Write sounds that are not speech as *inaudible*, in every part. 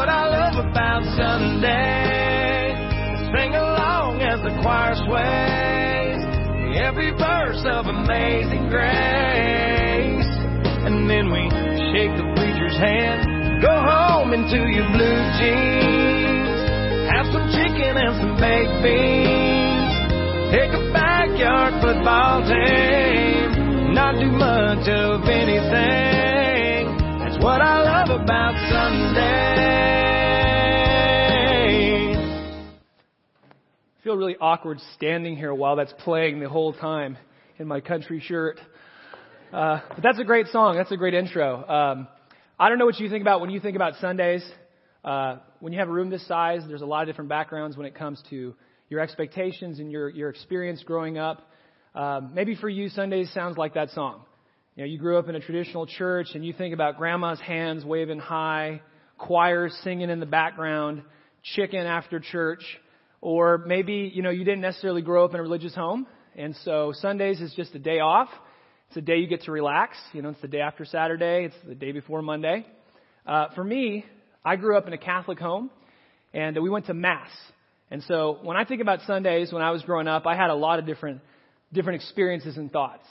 what I love about Sunday. Sing along as the choir sways. Every verse of amazing grace. And then we shake the preacher's hand. Go home into your blue jeans. Have some chicken and some baked beans. Take a backyard football team. Not do much of anything. That's what I love about Sunday. Feel really awkward standing here while that's playing the whole time in my country shirt. Uh, but that's a great song. That's a great intro. Um, I don't know what you think about when you think about Sundays. Uh, when you have a room this size, there's a lot of different backgrounds when it comes to your expectations and your, your experience growing up. Um, maybe for you, Sundays sounds like that song. You know, you grew up in a traditional church and you think about grandma's hands waving high, choirs singing in the background, chicken after church, or maybe, you know, you didn't necessarily grow up in a religious home. And so Sundays is just a day off. It's a day you get to relax. You know, it's the day after Saturday. It's the day before Monday. Uh, for me, I grew up in a Catholic home and we went to Mass. And so when I think about Sundays, when I was growing up, I had a lot of different, different experiences and thoughts.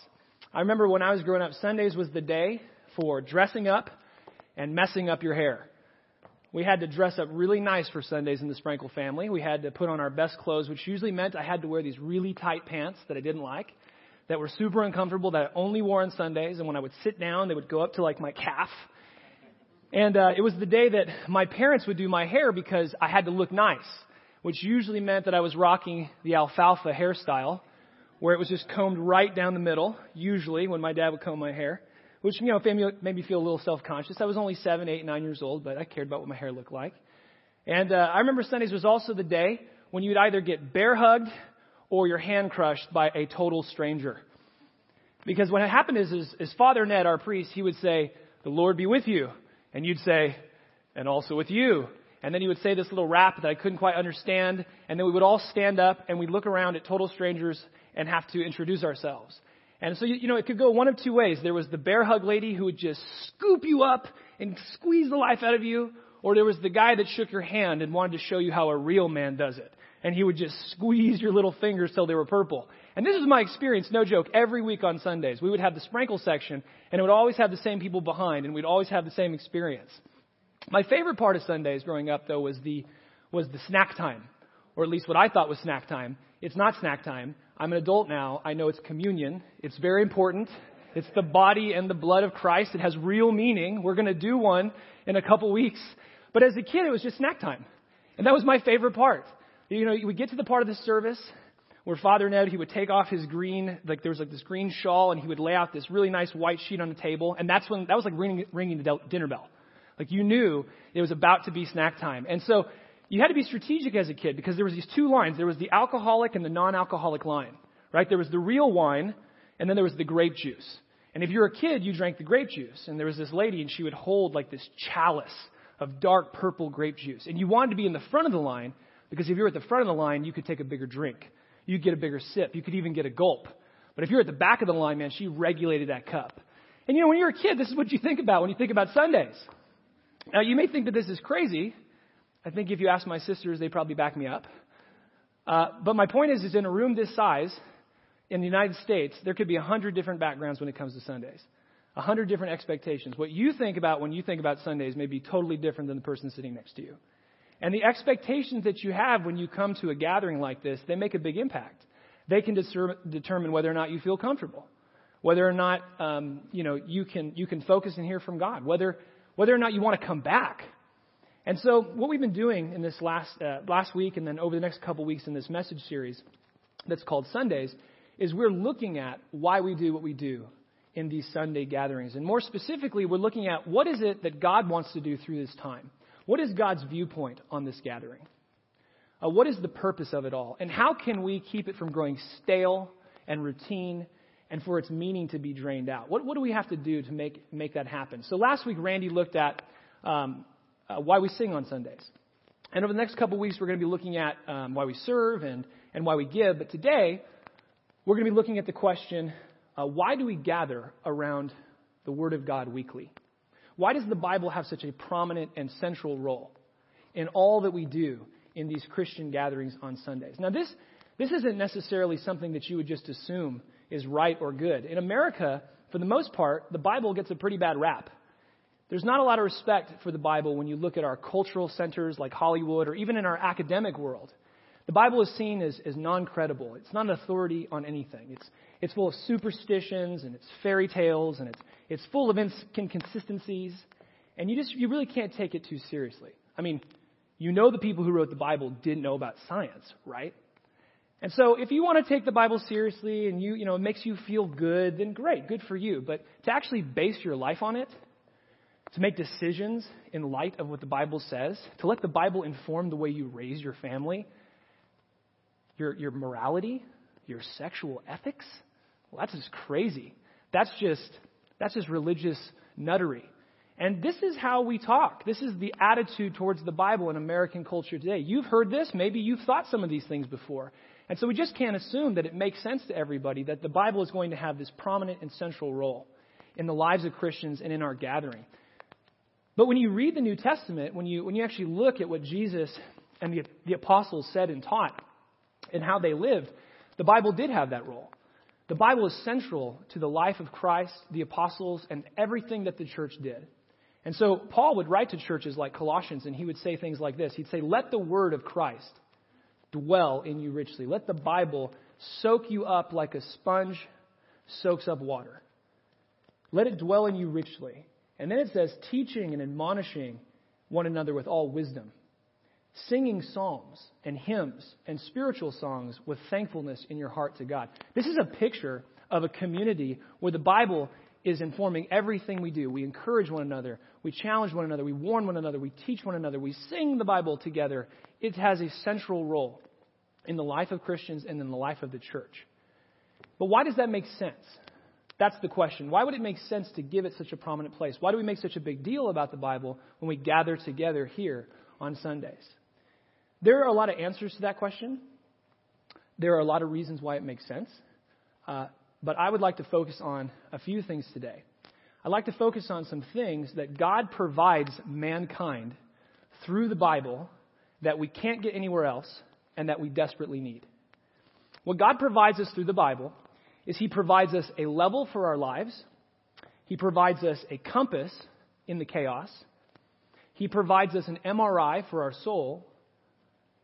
I remember when I was growing up, Sundays was the day for dressing up and messing up your hair. We had to dress up really nice for Sundays in the Sprinkle family. We had to put on our best clothes, which usually meant I had to wear these really tight pants that I didn't like, that were super uncomfortable, that I only wore on Sundays. And when I would sit down, they would go up to like my calf. And uh, it was the day that my parents would do my hair because I had to look nice, which usually meant that I was rocking the alfalfa hairstyle, where it was just combed right down the middle, usually when my dad would comb my hair, which, you know, made me feel a little self-conscious. I was only seven, eight, nine years old, but I cared about what my hair looked like. And uh, I remember Sundays was also the day when you'd either get bear hugged or your hand crushed by a total stranger. Because what happened is, is, is Father Ned, our priest, he would say, the Lord be with you. And you'd say, and also with you. And then he would say this little rap that I couldn't quite understand. And then we would all stand up and we'd look around at total strangers and have to introduce ourselves. And so, you, know, it could go one of two ways. There was the bear hug lady who would just scoop you up and squeeze the life out of you. Or there was the guy that shook your hand and wanted to show you how a real man does it. And he would just squeeze your little fingers till they were purple. And this is my experience, no joke, every week on Sundays. We would have the sprinkle section, and it would always have the same people behind, and we'd always have the same experience. My favorite part of Sundays growing up, though, was the, was the snack time. Or at least what I thought was snack time. It's not snack time. I'm an adult now. I know it's communion. It's very important. It's the body and the blood of Christ. It has real meaning. We're going to do one in a couple weeks. But as a kid, it was just snack time. And that was my favorite part. You know, we get to the part of the service where Father Ned, he would take off his green, like there was like this green shawl and he would lay out this really nice white sheet on the table. And that's when, that was like ringing, ringing the dinner bell. Like you knew it was about to be snack time. And so you had to be strategic as a kid because there was these two lines. There was the alcoholic and the non-alcoholic line, right? There was the real wine and then there was the grape juice. And if you're a kid, you drank the grape juice. And there was this lady and she would hold like this chalice of dark purple grape juice. And you wanted to be in the front of the line because if you were at the front of the line, you could take a bigger drink. You could get a bigger sip. You could even get a gulp. But if you're at the back of the line, man, she regulated that cup. And you know, when you're a kid, this is what you think about when you think about Sundays. Now, you may think that this is crazy. I think if you ask my sisters, they probably back me up. Uh, but my point is, is in a room this size, in the United States, there could be a hundred different backgrounds when it comes to Sundays. A hundred different expectations. What you think about when you think about Sundays may be totally different than the person sitting next to you. And the expectations that you have when you come to a gathering like this, they make a big impact. They can discer- determine whether or not you feel comfortable, whether or not um, you know you can you can focus and hear from God, whether whether or not you want to come back. And so, what we've been doing in this last uh, last week, and then over the next couple weeks in this message series, that's called Sundays, is we're looking at why we do what we do in these Sunday gatherings, and more specifically, we're looking at what is it that God wants to do through this time. What is God's viewpoint on this gathering? Uh, what is the purpose of it all? And how can we keep it from growing stale and routine and for its meaning to be drained out? What, what do we have to do to make, make that happen? So last week, Randy looked at um, uh, why we sing on Sundays. And over the next couple weeks, we're going to be looking at um, why we serve and, and why we give. But today, we're going to be looking at the question uh, why do we gather around the Word of God weekly? Why does the Bible have such a prominent and central role? in all that we do in these Christian gatherings on Sundays. Now, this, this isn't necessarily something that you would just assume is right or good. In America, for the most part, the Bible gets a pretty bad rap. There's not a lot of respect for the Bible when you look at our cultural centers like Hollywood or even in our academic world. The Bible is seen as, as non credible. It's not an authority on anything. It's, it's full of superstitions and it's fairy tales and it's, it's full of inconsistencies. And you just you really can't take it too seriously. I mean, you know the people who wrote the Bible didn't know about science, right? And so if you want to take the Bible seriously and you, you know, it makes you feel good, then great, good for you. But to actually base your life on it, to make decisions in light of what the Bible says, to let the Bible inform the way you raise your family, your, your morality, your sexual ethics, well, that's just crazy. That's just, that's just religious nuttery. And this is how we talk. This is the attitude towards the Bible in American culture today. You've heard this. Maybe you've thought some of these things before. And so we just can't assume that it makes sense to everybody that the Bible is going to have this prominent and central role in the lives of Christians and in our gathering. But when you read the New Testament, when you, when you actually look at what Jesus and the, the apostles said and taught and how they lived, the Bible did have that role. The Bible is central to the life of Christ, the apostles, and everything that the church did. And so Paul would write to churches like Colossians, and he would say things like this He'd say, Let the word of Christ dwell in you richly. Let the Bible soak you up like a sponge soaks up water. Let it dwell in you richly. And then it says, teaching and admonishing one another with all wisdom, singing psalms and hymns and spiritual songs with thankfulness in your heart to God. This is a picture of a community where the Bible is informing everything we do. We encourage one another, we challenge one another, we warn one another, we teach one another, we sing the Bible together. It has a central role in the life of Christians and in the life of the church. But why does that make sense? That's the question. Why would it make sense to give it such a prominent place? Why do we make such a big deal about the Bible when we gather together here on Sundays? There are a lot of answers to that question. There are a lot of reasons why it makes sense. Uh, but I would like to focus on a few things today. I'd like to focus on some things that God provides mankind through the Bible that we can't get anywhere else and that we desperately need. What God provides us through the Bible is He provides us a level for our lives, He provides us a compass in the chaos, He provides us an MRI for our soul,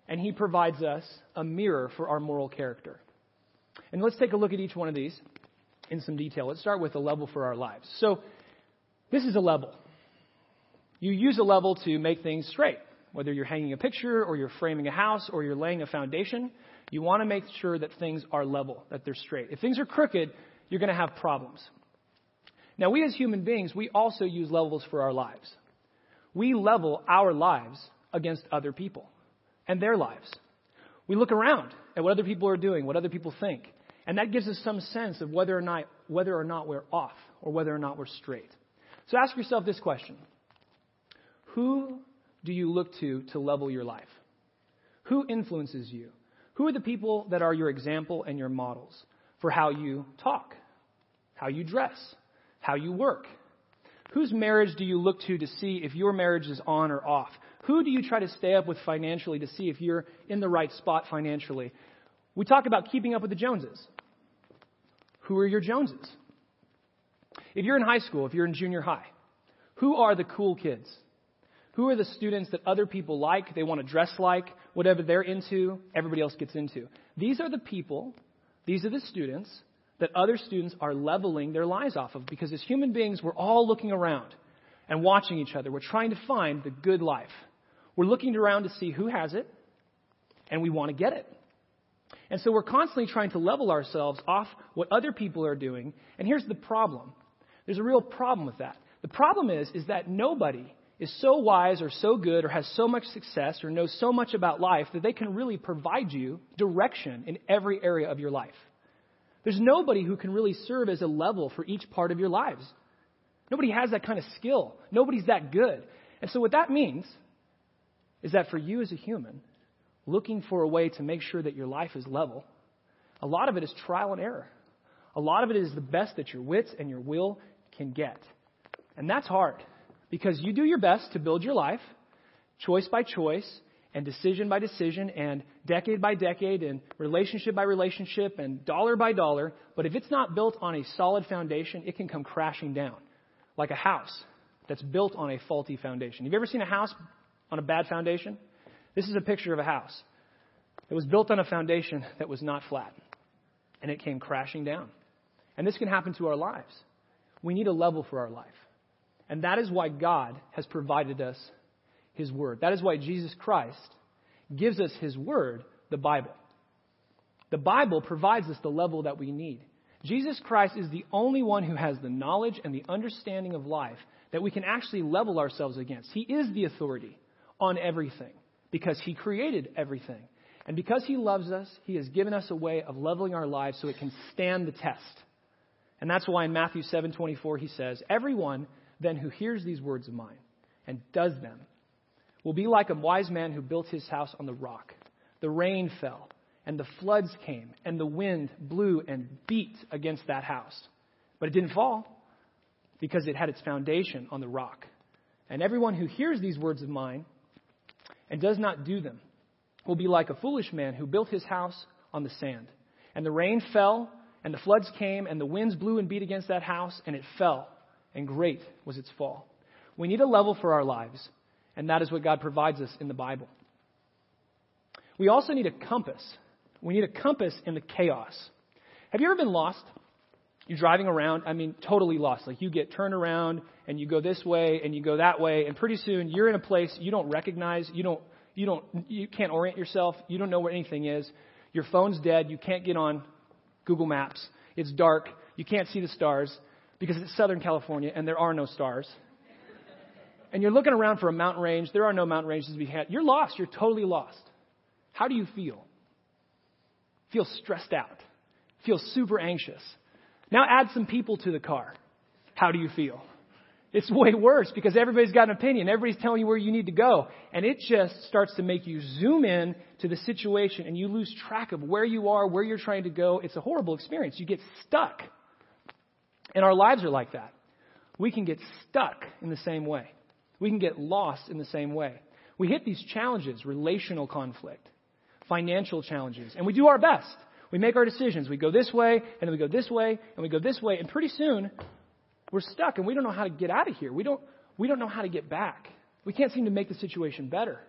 and He provides us a mirror for our moral character. And let's take a look at each one of these in some detail. Let's start with a level for our lives. So, this is a level. You use a level to make things straight. Whether you're hanging a picture or you're framing a house or you're laying a foundation, you want to make sure that things are level, that they're straight. If things are crooked, you're going to have problems. Now, we as human beings, we also use levels for our lives. We level our lives against other people and their lives. We look around at what other people are doing, what other people think, and that gives us some sense of whether or not, whether or not we're off or whether or not we're straight. So ask yourself this question Who do you look to to level your life? Who influences you? Who are the people that are your example and your models for how you talk, how you dress, how you work? Whose marriage do you look to to see if your marriage is on or off? Who do you try to stay up with financially to see if you're in the right spot financially? We talk about keeping up with the Joneses. Who are your Joneses? If you're in high school, if you're in junior high, who are the cool kids? Who are the students that other people like, they want to dress like, whatever they're into, everybody else gets into? These are the people, these are the students that other students are leveling their lives off of because as human beings, we're all looking around and watching each other. We're trying to find the good life. We're looking around to see who has it, and we want to get it. And so we're constantly trying to level ourselves off what other people are doing. And here's the problem. There's a real problem with that. The problem is, is that nobody is so wise or so good or has so much success or knows so much about life that they can really provide you direction in every area of your life. There's nobody who can really serve as a level for each part of your lives. Nobody has that kind of skill. Nobody's that good. And so what that means is that for you as a human, looking for a way to make sure that your life is level, a lot of it is trial and error. A lot of it is the best that your wits and your will can get. And that's hard because you do your best to build your life, choice by choice, and decision by decision, and decade by decade, and relationship by relationship, and dollar by dollar. But if it's not built on a solid foundation, it can come crashing down. Like a house that's built on a faulty foundation. Have you ever seen a house on a bad foundation? This is a picture of a house. It was built on a foundation that was not flat, and it came crashing down. And this can happen to our lives. We need a level for our life. And that is why God has provided us His Word. That is why Jesus Christ gives us His Word, the Bible. The Bible provides us the level that we need. Jesus Christ is the only one who has the knowledge and the understanding of life that we can actually level ourselves against. He is the authority on everything because He created everything. And because He loves us, He has given us a way of leveling our lives so it can stand the test. And that's why in Matthew 7:24 he says, "Everyone then who hears these words of mine and does them will be like a wise man who built his house on the rock. The rain fell, and the floods came, and the wind blew and beat against that house. But it didn't fall because it had its foundation on the rock. And everyone who hears these words of mine and does not do them will be like a foolish man who built his house on the sand. And the rain fell, and the floods came, and the winds blew and beat against that house, and it fell and great was its fall. We need a level for our lives, and that is what God provides us in the Bible. We also need a compass. We need a compass in the chaos. Have you ever been lost? You're driving around, I mean, totally lost. Like you get turned around and you go this way and you go that way, and pretty soon you're in a place you don't recognize, you don't, you don't, you can't orient yourself, you don't know where anything is. Your phone's dead, you can't get on Google Maps. It's dark, you can't see the stars because it's Southern California and there are no stars. And you're looking around for a mountain range. There are no mountain ranges to be had. You're lost. You're totally lost. How do you feel? Feel stressed out. Feel super anxious. Now add some people to the car. How do you feel? It's way worse because everybody's got an opinion. Everybody's telling you where you need to go. And it just starts to make you zoom in to the situation and you lose track of where you are, where you're trying to go. It's a horrible experience. You get stuck. And our lives are like that. We can get stuck in the same way. We can get lost in the same way. We hit these challenges, relational conflict, financial challenges, and we do our best. We make our decisions. We go this way, and then we go this way, and we go this way, and pretty soon we're stuck and we don't know how to get out of here. We don't, we don't know how to get back. We can't seem to make the situation better.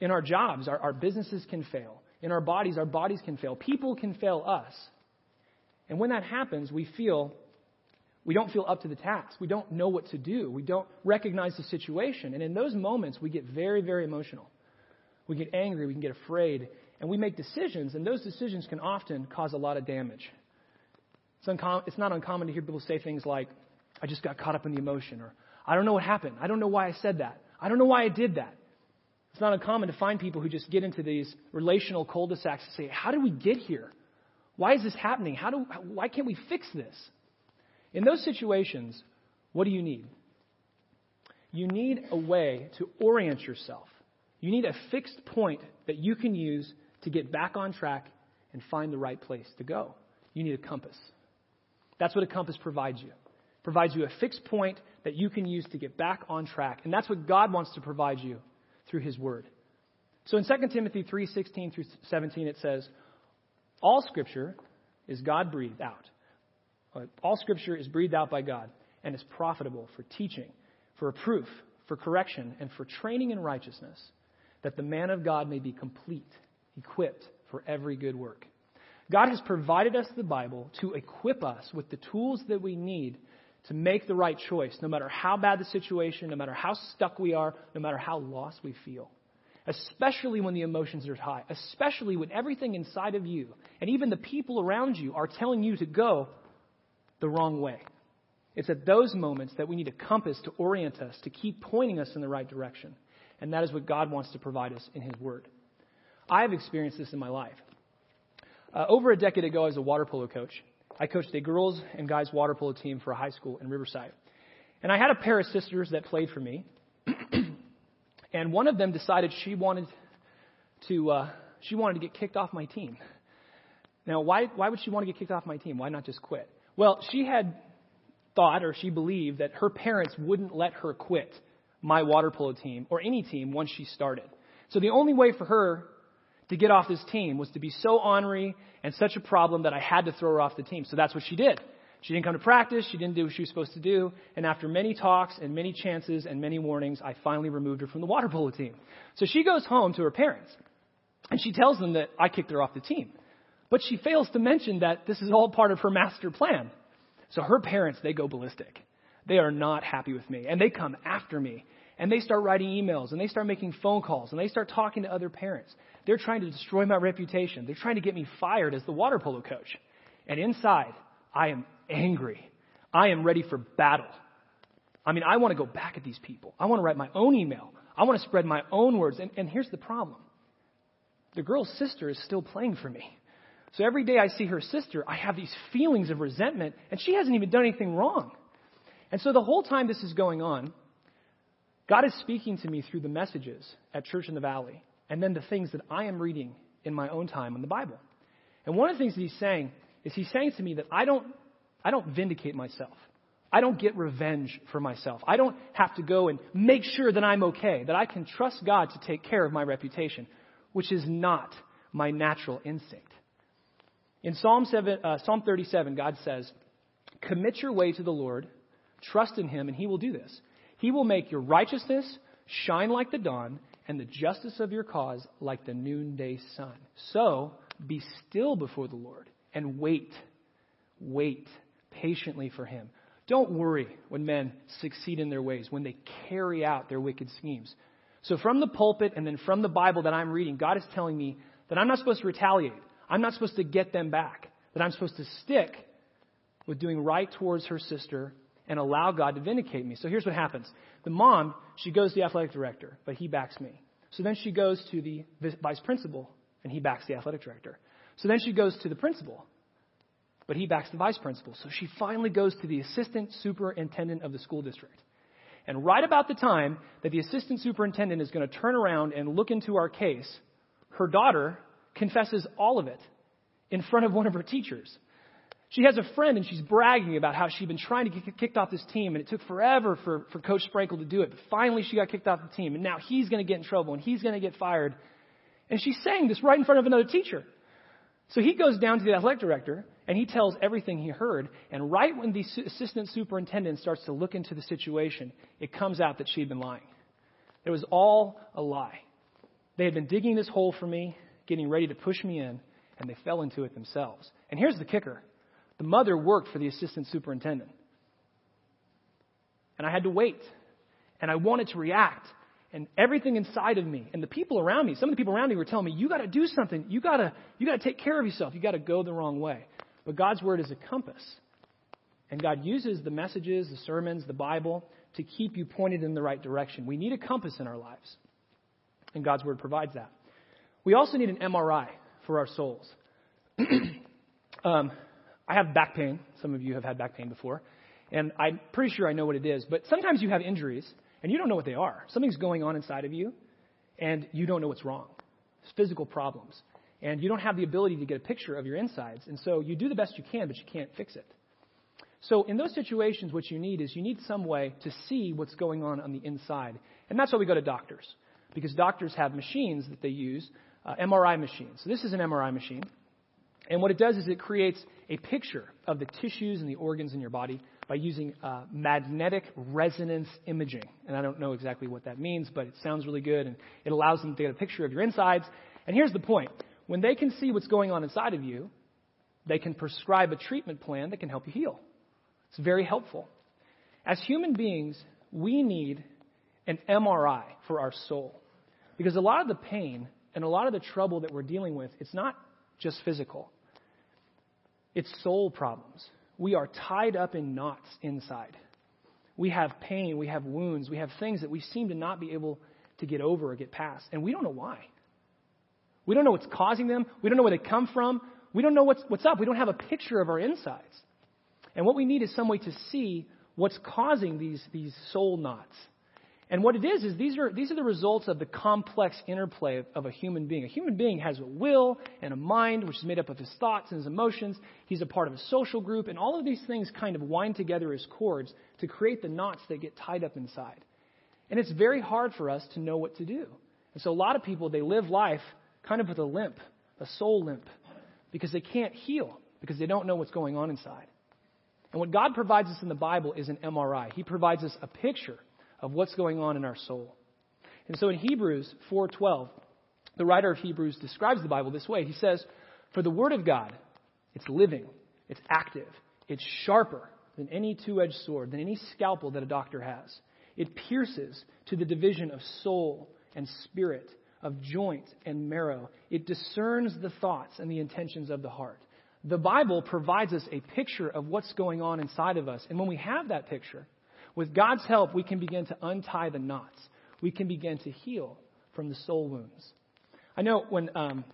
In our jobs, our, our businesses can fail. In our bodies, our bodies can fail. People can fail us. And when that happens, we feel we don't feel up to the task. We don't know what to do. We don't recognize the situation. And in those moments, we get very, very emotional. We get angry. We can get afraid. And we make decisions, and those decisions can often cause a lot of damage. It's, uncom- it's not uncommon to hear people say things like, I just got caught up in the emotion, or I don't know what happened. I don't know why I said that. I don't know why I did that. It's not uncommon to find people who just get into these relational cul-de-sacs and say, How did we get here? Why is this happening? How do, why can't we fix this? In those situations, what do you need? You need a way to orient yourself. You need a fixed point that you can use to get back on track and find the right place to go. You need a compass. That's what a compass provides you. It provides you a fixed point that you can use to get back on track. And that's what God wants to provide you through his word. So in 2 Timothy 3:16 through 17 it says, all Scripture is God breathed out. Uh, all Scripture is breathed out by God and is profitable for teaching, for reproof, for correction, and for training in righteousness, that the man of God may be complete, equipped for every good work. God has provided us the Bible to equip us with the tools that we need to make the right choice, no matter how bad the situation, no matter how stuck we are, no matter how lost we feel especially when the emotions are high, especially when everything inside of you and even the people around you are telling you to go the wrong way. It's at those moments that we need a compass to orient us, to keep pointing us in the right direction. And that is what God wants to provide us in His Word. I have experienced this in my life. Uh, over a decade ago, I was a water polo coach. I coached a girls and guys water polo team for a high school in Riverside. And I had a pair of sisters that played for me. *clears throat* and one of them decided she wanted to uh, she wanted to get kicked off my team. Now, why why would she want to get kicked off my team? Why not just quit? Well, she had thought or she believed that her parents wouldn't let her quit my water polo team or any team once she started. So the only way for her to get off this team was to be so ornery and such a problem that I had to throw her off the team. So that's what she did. She didn't come to practice. She didn't do what she was supposed to do. And after many talks and many chances and many warnings, I finally removed her from the water polo team. So she goes home to her parents and she tells them that I kicked her off the team. But she fails to mention that this is all part of her master plan. So her parents, they go ballistic. They are not happy with me and they come after me and they start writing emails and they start making phone calls and they start talking to other parents. They're trying to destroy my reputation. They're trying to get me fired as the water polo coach. And inside, I am angry. I am ready for battle. I mean, I want to go back at these people. I want to write my own email. I want to spread my own words. And, and here's the problem the girl's sister is still playing for me. So every day I see her sister, I have these feelings of resentment, and she hasn't even done anything wrong. And so the whole time this is going on, God is speaking to me through the messages at Church in the Valley, and then the things that I am reading in my own time in the Bible. And one of the things that He's saying is He's saying to me that I don't I don't vindicate myself. I don't get revenge for myself. I don't have to go and make sure that I'm okay, that I can trust God to take care of my reputation, which is not my natural instinct. In Psalm, 7, uh, Psalm 37, God says, Commit your way to the Lord, trust in Him, and He will do this. He will make your righteousness shine like the dawn, and the justice of your cause like the noonday sun. So be still before the Lord and wait. Wait patiently for him. Don't worry when men succeed in their ways, when they carry out their wicked schemes. So, from the pulpit and then from the Bible that I'm reading, God is telling me that I'm not supposed to retaliate. I'm not supposed to get them back. That I'm supposed to stick with doing right towards her sister and allow God to vindicate me. So, here's what happens the mom, she goes to the athletic director, but he backs me. So then she goes to the vice principal, and he backs the athletic director. So then she goes to the principal, but he backs the vice principal. So she finally goes to the assistant superintendent of the school district. And right about the time that the assistant superintendent is going to turn around and look into our case, her daughter confesses all of it in front of one of her teachers. She has a friend and she's bragging about how she'd been trying to get kicked off this team and it took forever for, for Coach Sprinkle to do it. But finally she got kicked off the team and now he's going to get in trouble and he's going to get fired. And she's saying this right in front of another teacher. So he goes down to the athletic director and he tells everything he heard. And right when the assistant superintendent starts to look into the situation, it comes out that she'd been lying. It was all a lie. They had been digging this hole for me, getting ready to push me in, and they fell into it themselves. And here's the kicker the mother worked for the assistant superintendent. And I had to wait. And I wanted to react and everything inside of me and the people around me, some of the people around me were telling me, you got to do something. You got to you got to take care of yourself. You got to go the wrong way. But God's word is a compass. And God uses the messages, the sermons, the Bible to keep you pointed in the right direction. We need a compass in our lives. And God's word provides that. We also need an MRI for our souls. *clears throat* um, I have back pain. Some of you have had back pain before. And I'm pretty sure I know what it is. But sometimes you have injuries and you don't know what they are. Something's going on inside of you, and you don't know what's wrong. It's physical problems. And you don't have the ability to get a picture of your insides. And so you do the best you can, but you can't fix it. So in those situations, what you need is you need some way to see what's going on on the inside. And that's why we go to doctors. Because doctors have machines that they use, uh, MRI machines. So this is an MRI machine. And what it does is it creates a picture of the tissues and the organs in your body by using uh, magnetic resonance imaging. And I don't know exactly what that means, but it sounds really good, and it allows them to get a picture of your insides. And here's the point when they can see what's going on inside of you, they can prescribe a treatment plan that can help you heal. It's very helpful. As human beings, we need an MRI for our soul. Because a lot of the pain and a lot of the trouble that we're dealing with, it's not just physical. It's soul problems. We are tied up in knots inside. We have pain, we have wounds, we have things that we seem to not be able to get over or get past, and we don't know why. We don't know what's causing them. We don't know where they come from. We don't know what's, what's up. We don't have a picture of our insides. And what we need is some way to see what's causing these, these soul knots. And what it is, is these are, these are the results of the complex interplay of, of, a human being. A human being has a will and a mind, which is made up of his thoughts and his emotions. He's a part of a social group, and all of these things kind of wind together as cords to create the knots that get tied up inside. And it's very hard for us to know what to do. And so a lot of people, they live life kind of with a limp, a soul limp, because they can't heal, because they don't know what's going on inside. And what God provides us in the Bible is an MRI. He provides us a picture of what's going on in our soul. And so in Hebrews 4:12, the writer of Hebrews describes the Bible this way. He says, "For the word of God, it's living, it's active, it's sharper than any two-edged sword, than any scalpel that a doctor has. It pierces to the division of soul and spirit, of joint and marrow. It discerns the thoughts and the intentions of the heart." The Bible provides us a picture of what's going on inside of us. And when we have that picture, with God's help, we can begin to untie the knots. We can begin to heal from the soul wounds. I know when, um,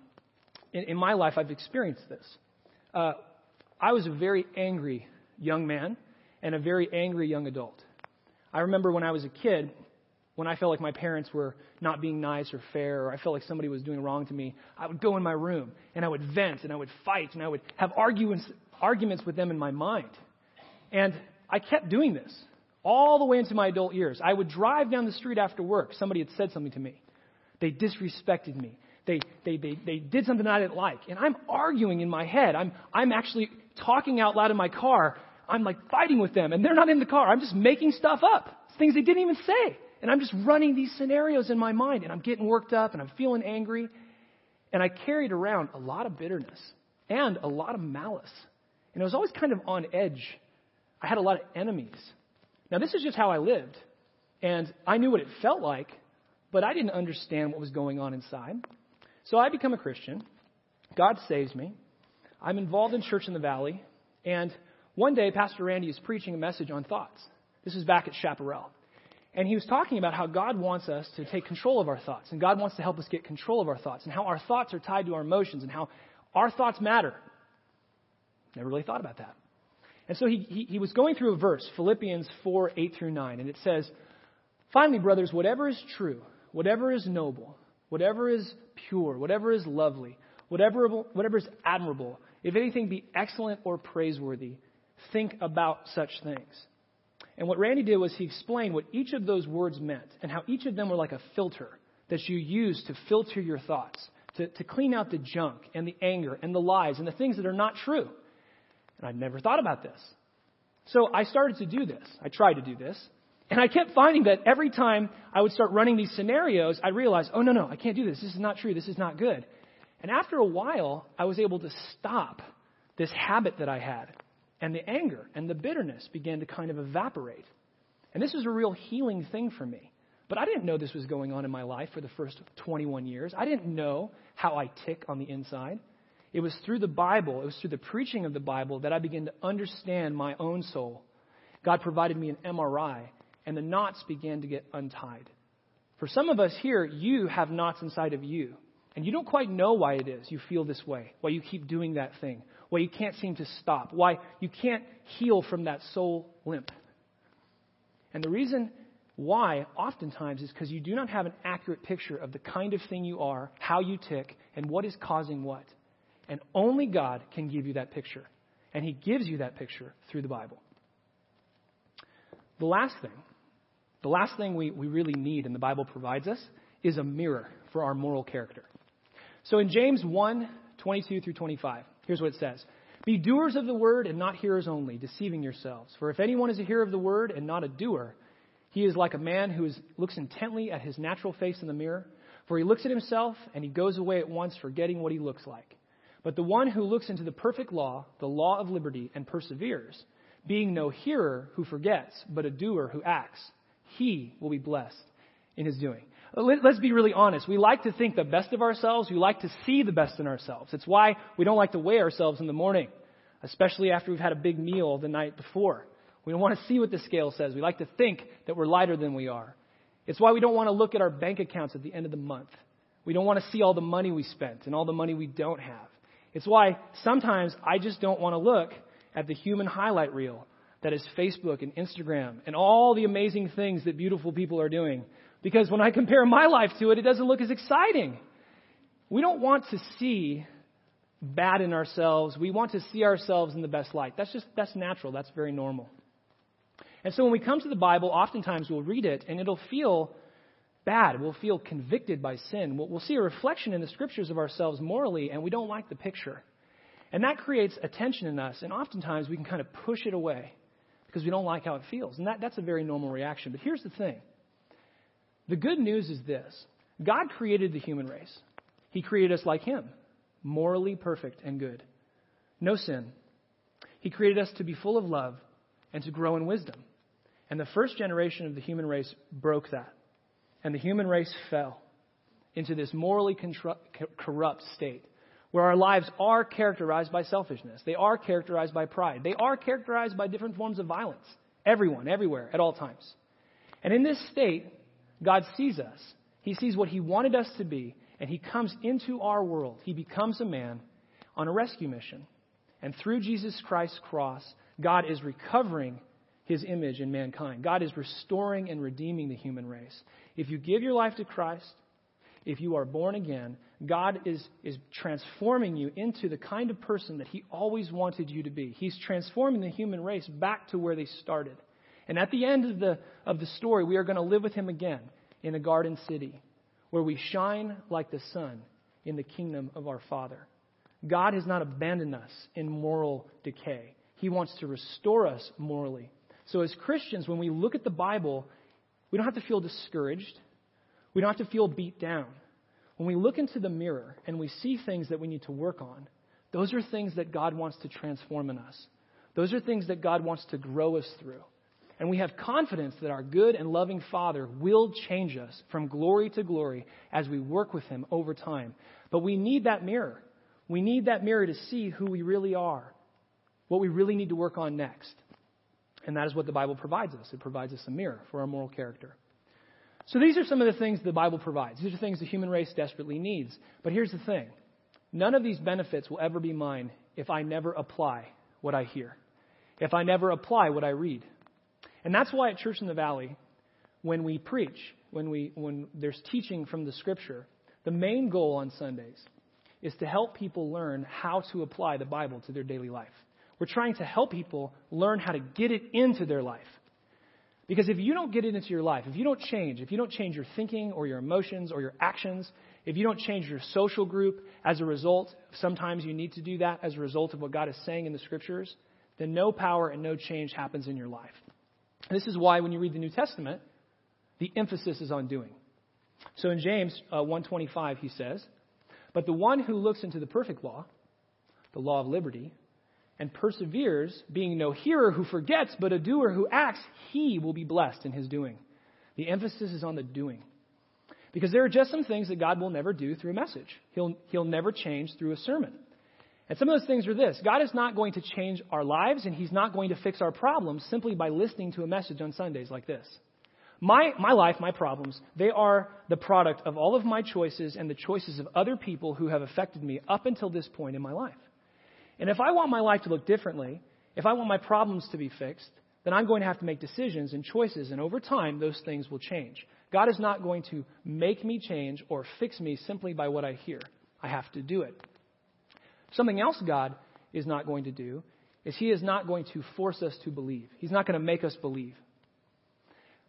in, in, my life, I've experienced this. Uh, I was a very angry young man and a very angry young adult. I remember when I was a kid, when I felt like my parents were not being nice or fair, or I felt like somebody was doing wrong to me, I would go in my room and I would vent and I would fight and I would have arguments, arguments with them in my mind. And I kept doing this all the way into my adult years. I would drive down the street after work. Somebody had said something to me. They disrespected me. They, they, they, they did something I didn't like. And I'm arguing in my head. I'm, I'm actually talking out loud in my car. I'm like fighting with them, and they're not in the car. I'm just making stuff up. Things they didn't even say. And I'm just running these scenarios in my mind, and I'm getting worked up, and I'm feeling angry. And I carried around a lot of bitterness and a lot of malice. And I was always kind of on edge. I had a lot of enemies. Now, this is just how I lived. And I knew what it felt like, but I didn't understand what was going on inside. So I become a Christian. God saves me. I'm involved in Church in the Valley. And one day, Pastor Randy is preaching a message on thoughts. This is back at Chaparral. And he was talking about how God wants us to take control of our thoughts, and God wants to help us get control of our thoughts, and how our thoughts are tied to our emotions, and how our thoughts matter. Never really thought about that. And so he, he, he was going through a verse, Philippians 4 8 through 9, and it says, Finally, brothers, whatever is true, whatever is noble, whatever is pure, whatever is lovely, whatever, whatever is admirable, if anything be excellent or praiseworthy, think about such things. And what Randy did was he explained what each of those words meant and how each of them were like a filter that you use to filter your thoughts, to, to clean out the junk and the anger and the lies and the things that are not true. And I'd never thought about this. So I started to do this. I tried to do this. And I kept finding that every time I would start running these scenarios, I realized, oh, no, no, I can't do this. This is not true. This is not good. And after a while, I was able to stop this habit that I had and the anger and the bitterness began to kind of evaporate. And this was a real healing thing for me. But I didn't know this was going on in my life for the first 21 years. I didn't know how I tick on the inside. It was through the Bible, it was through the preaching of the Bible that I began to understand my own soul. God provided me an MRI, and the knots began to get untied. For some of us here, you have knots inside of you. And you don't quite know why it is you feel this way, why you keep doing that thing, why you can't seem to stop, why you can't heal from that soul limp. And the reason why, oftentimes, is because you do not have an accurate picture of the kind of thing you are, how you tick, and what is causing what. And only God can give you that picture. And He gives you that picture through the Bible. The last thing, the last thing we, we really need and the Bible provides us is a mirror for our moral character. So in James 1 22 through 25, here's what it says Be doers of the word and not hearers only, deceiving yourselves. For if anyone is a hearer of the word and not a doer, he is like a man who is, looks intently at his natural face in the mirror. For he looks at himself and he goes away at once, forgetting what he looks like. But the one who looks into the perfect law, the law of liberty, and perseveres, being no hearer who forgets, but a doer who acts, he will be blessed in his doing. Uh, let's be really honest. We like to think the best of ourselves. We like to see the best in ourselves. It's why we don't like to weigh ourselves in the morning, especially after we've had a big meal the night before. We don't want to see what the scale says. We like to think that we're lighter than we are. It's why we don't want to look at our bank accounts at the end of the month. We don't want to see all the money we spent and all the money we don't have. It's why sometimes I just don't want to look at the human highlight reel that is Facebook and Instagram and all the amazing things that beautiful people are doing. Because when I compare my life to it, it doesn't look as exciting. We don't want to see bad in ourselves. We want to see ourselves in the best light. That's just, that's natural. That's very normal. And so when we come to the Bible, oftentimes we'll read it and it'll feel bad. We'll feel convicted by sin. We'll, we'll see a reflection in the scriptures of ourselves morally, and we don't like the picture. And that creates a tension in us, and oftentimes we can kind of push it away because we don't like how it feels. And that, that's a very normal reaction. But here's the thing the good news is this God created the human race, He created us like Him, morally perfect and good. No sin. He created us to be full of love and to grow in wisdom. And the first generation of the human race broke that. And the human race fell into this morally corrupt state where our lives are characterized by selfishness. They are characterized by pride. They are characterized by different forms of violence. Everyone, everywhere, at all times. And in this state, God sees us. He sees what He wanted us to be, and He comes into our world. He becomes a man on a rescue mission. And through Jesus Christ's cross, God is recovering His image in mankind. God is restoring and redeeming the human race. If you give your life to Christ, if you are born again, God is, is transforming you into the kind of person that He always wanted you to be. He's transforming the human race back to where they started. And at the end of the, of the story, we are going to live with Him again in a garden city where we shine like the sun in the kingdom of our Father. God has not abandoned us in moral decay. He wants to restore us morally. So, as Christians, when we look at the Bible, we don't have to feel discouraged. We don't have to feel beat down. When we look into the mirror and we see things that we need to work on, those are things that God wants to transform in us. Those are things that God wants to grow us through. And we have confidence that our good and loving Father will change us from glory to glory as we work with Him over time. But we need that mirror. We need that mirror to see who we really are, what we really need to work on next. And that is what the Bible provides us. It provides us a mirror for our moral character. So these are some of the things the Bible provides. These are things the human race desperately needs. But here's the thing none of these benefits will ever be mine if I never apply what I hear, if I never apply what I read. And that's why at Church in the Valley, when we preach, when, we, when there's teaching from the Scripture, the main goal on Sundays is to help people learn how to apply the Bible to their daily life. We're trying to help people learn how to get it into their life. Because if you don't get it into your life, if you don't change, if you don't change your thinking or your emotions or your actions, if you don't change your social group as a result, sometimes you need to do that as a result of what God is saying in the scriptures, then no power and no change happens in your life. This is why when you read the New Testament, the emphasis is on doing. So in James uh, 1:25 he says, "But the one who looks into the perfect law, the law of liberty, and perseveres, being no hearer who forgets, but a doer who acts, he will be blessed in his doing. The emphasis is on the doing. Because there are just some things that God will never do through a message. He'll, he'll never change through a sermon. And some of those things are this God is not going to change our lives, and He's not going to fix our problems simply by listening to a message on Sundays like this. My, my life, my problems, they are the product of all of my choices and the choices of other people who have affected me up until this point in my life. And if I want my life to look differently, if I want my problems to be fixed, then I'm going to have to make decisions and choices, and over time, those things will change. God is not going to make me change or fix me simply by what I hear. I have to do it. Something else God is not going to do is He is not going to force us to believe. He's not going to make us believe.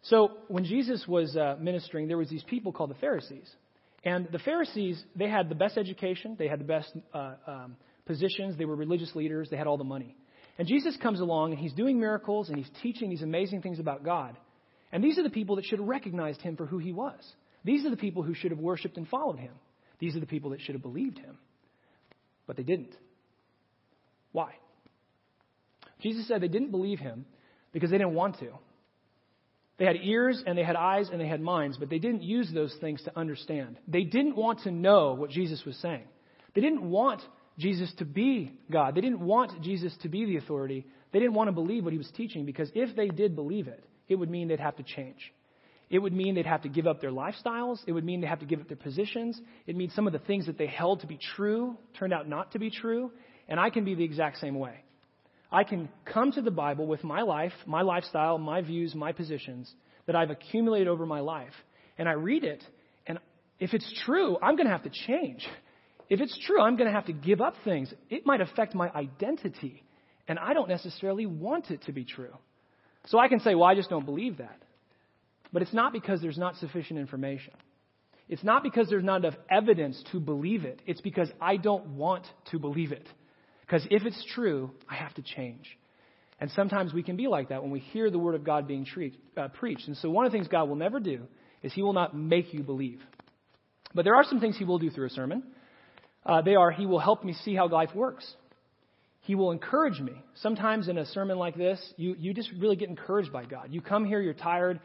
So when Jesus was uh, ministering, there was these people called the Pharisees, and the Pharisees they had the best education, they had the best uh, um, positions, they were religious leaders, they had all the money. And Jesus comes along and he's doing miracles and he's teaching these amazing things about God. And these are the people that should have recognized him for who he was. These are the people who should have worshiped and followed him. These are the people that should have believed him. But they didn't. Why? Jesus said they didn't believe him because they didn't want to. They had ears and they had eyes and they had minds, but they didn't use those things to understand. They didn't want to know what Jesus was saying. They didn't want Jesus to be God. They didn't want Jesus to be the authority. They didn't want to believe what he was teaching because if they did believe it, it would mean they'd have to change. It would mean they'd have to give up their lifestyles. It would mean they'd have to give up their positions. It means some of the things that they held to be true turned out not to be true. And I can be the exact same way. I can come to the Bible with my life, my lifestyle, my views, my positions that I've accumulated over my life. And I read it, and if it's true, I'm going to have to change. If it's true, I'm going to have to give up things. It might affect my identity, and I don't necessarily want it to be true. So I can say, well, I just don't believe that. But it's not because there's not sufficient information. It's not because there's not enough evidence to believe it. It's because I don't want to believe it. Because if it's true, I have to change. And sometimes we can be like that when we hear the Word of God being treat, uh, preached. And so one of the things God will never do is He will not make you believe. But there are some things He will do through a sermon. Uh, they are He will help me see how life works. He will encourage me. Sometimes in a sermon like this, you, you just really get encouraged by God. You come here, you're tired.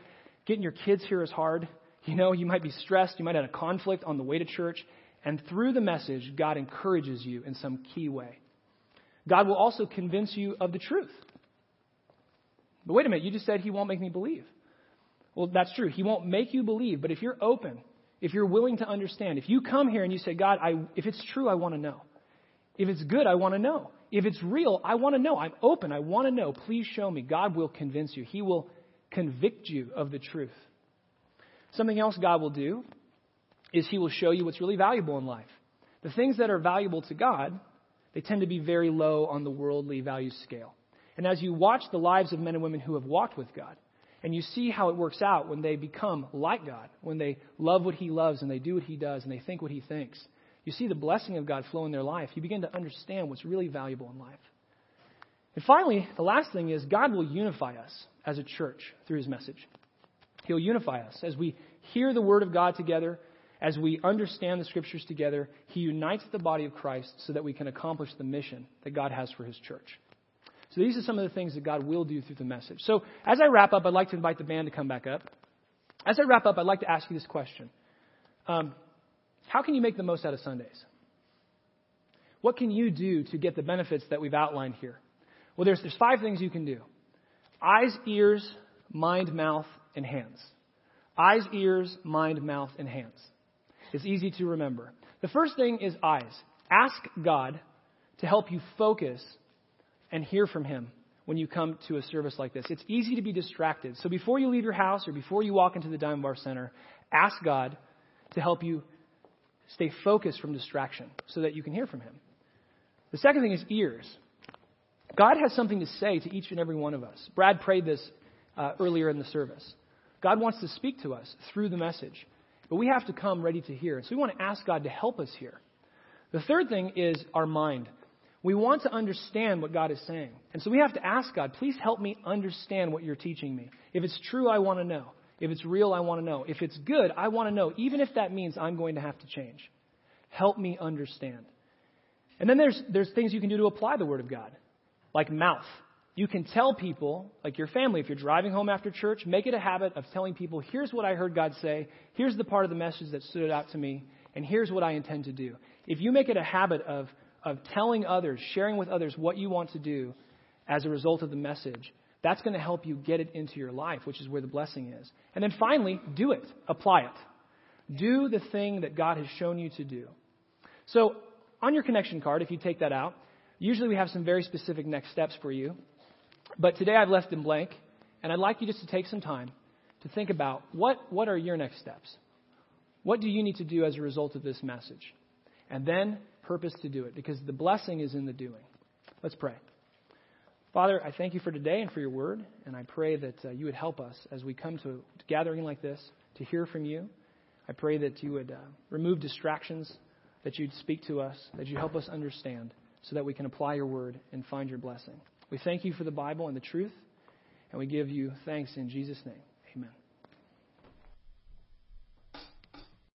Getting your kids here is hard. You know, you might be stressed. You might have a conflict on the way to church. And through the message, God encourages you in some key way. God will also convince you of the truth. But wait a minute, you just said He won't make me believe. Well, that's true. He won't make you believe, but if you're open, if you're willing to understand, if you come here and you say, God, I, if it's true, I want to know. If it's good, I want to know. If it's real, I want to know. I'm open. I want to know. Please show me. God will convince you. He will convict you of the truth. Something else God will do is He will show you what's really valuable in life. The things that are valuable to God, they tend to be very low on the worldly value scale. And as you watch the lives of men and women who have walked with God, and you see how it works out when they become like God, when they love what He loves and they do what He does and they think what He thinks, you see the blessing of God flow in their life. You begin to understand what's really valuable in life. And finally, the last thing is God will unify us as a church through His message. He'll unify us as we hear the Word of God together, as we understand the Scriptures together. He unites the body of Christ so that we can accomplish the mission that God has for His church. So these are some of the things that God will do through the message. So as I wrap up, I'd like to invite the band to come back up. As I wrap up, I'd like to ask you this question. Um, how can you make the most out of Sundays? What can you do to get the benefits that we've outlined here? Well, there's, there's five things you can do eyes, ears, mind, mouth, and hands. Eyes, ears, mind, mouth, and hands. It's easy to remember. The first thing is eyes. Ask God to help you focus and hear from Him when you come to a service like this. It's easy to be distracted. So before you leave your house or before you walk into the Diamond Bar Center, ask God to help you stay focused from distraction so that you can hear from Him. The second thing is ears. God has something to say to each and every one of us. Brad prayed this uh, earlier in the service. God wants to speak to us through the message, but we have to come ready to hear. So we want to ask God to help us hear. The third thing is our mind. We want to understand what God is saying. And so we have to ask God, please help me understand what you're teaching me. If it's true, I want to know. If it's real, I want to know. If it's good, I want to know, even if that means I'm going to have to change. Help me understand. And then there's, there's things you can do to apply the Word of God, like mouth. You can tell people, like your family, if you're driving home after church, make it a habit of telling people, here's what I heard God say, here's the part of the message that stood out to me, and here's what I intend to do. If you make it a habit of of telling others, sharing with others what you want to do as a result of the message, that's going to help you get it into your life, which is where the blessing is. And then finally, do it. Apply it. Do the thing that God has shown you to do. So, on your connection card, if you take that out, usually we have some very specific next steps for you. But today I've left them blank, and I'd like you just to take some time to think about what, what are your next steps? What do you need to do as a result of this message? And then purpose to do it because the blessing is in the doing. Let's pray. Father, I thank you for today and for your word, and I pray that uh, you would help us as we come to a gathering like this to hear from you. I pray that you would uh, remove distractions, that you'd speak to us, that you help us understand so that we can apply your word and find your blessing. We thank you for the Bible and the truth, and we give you thanks in Jesus' name.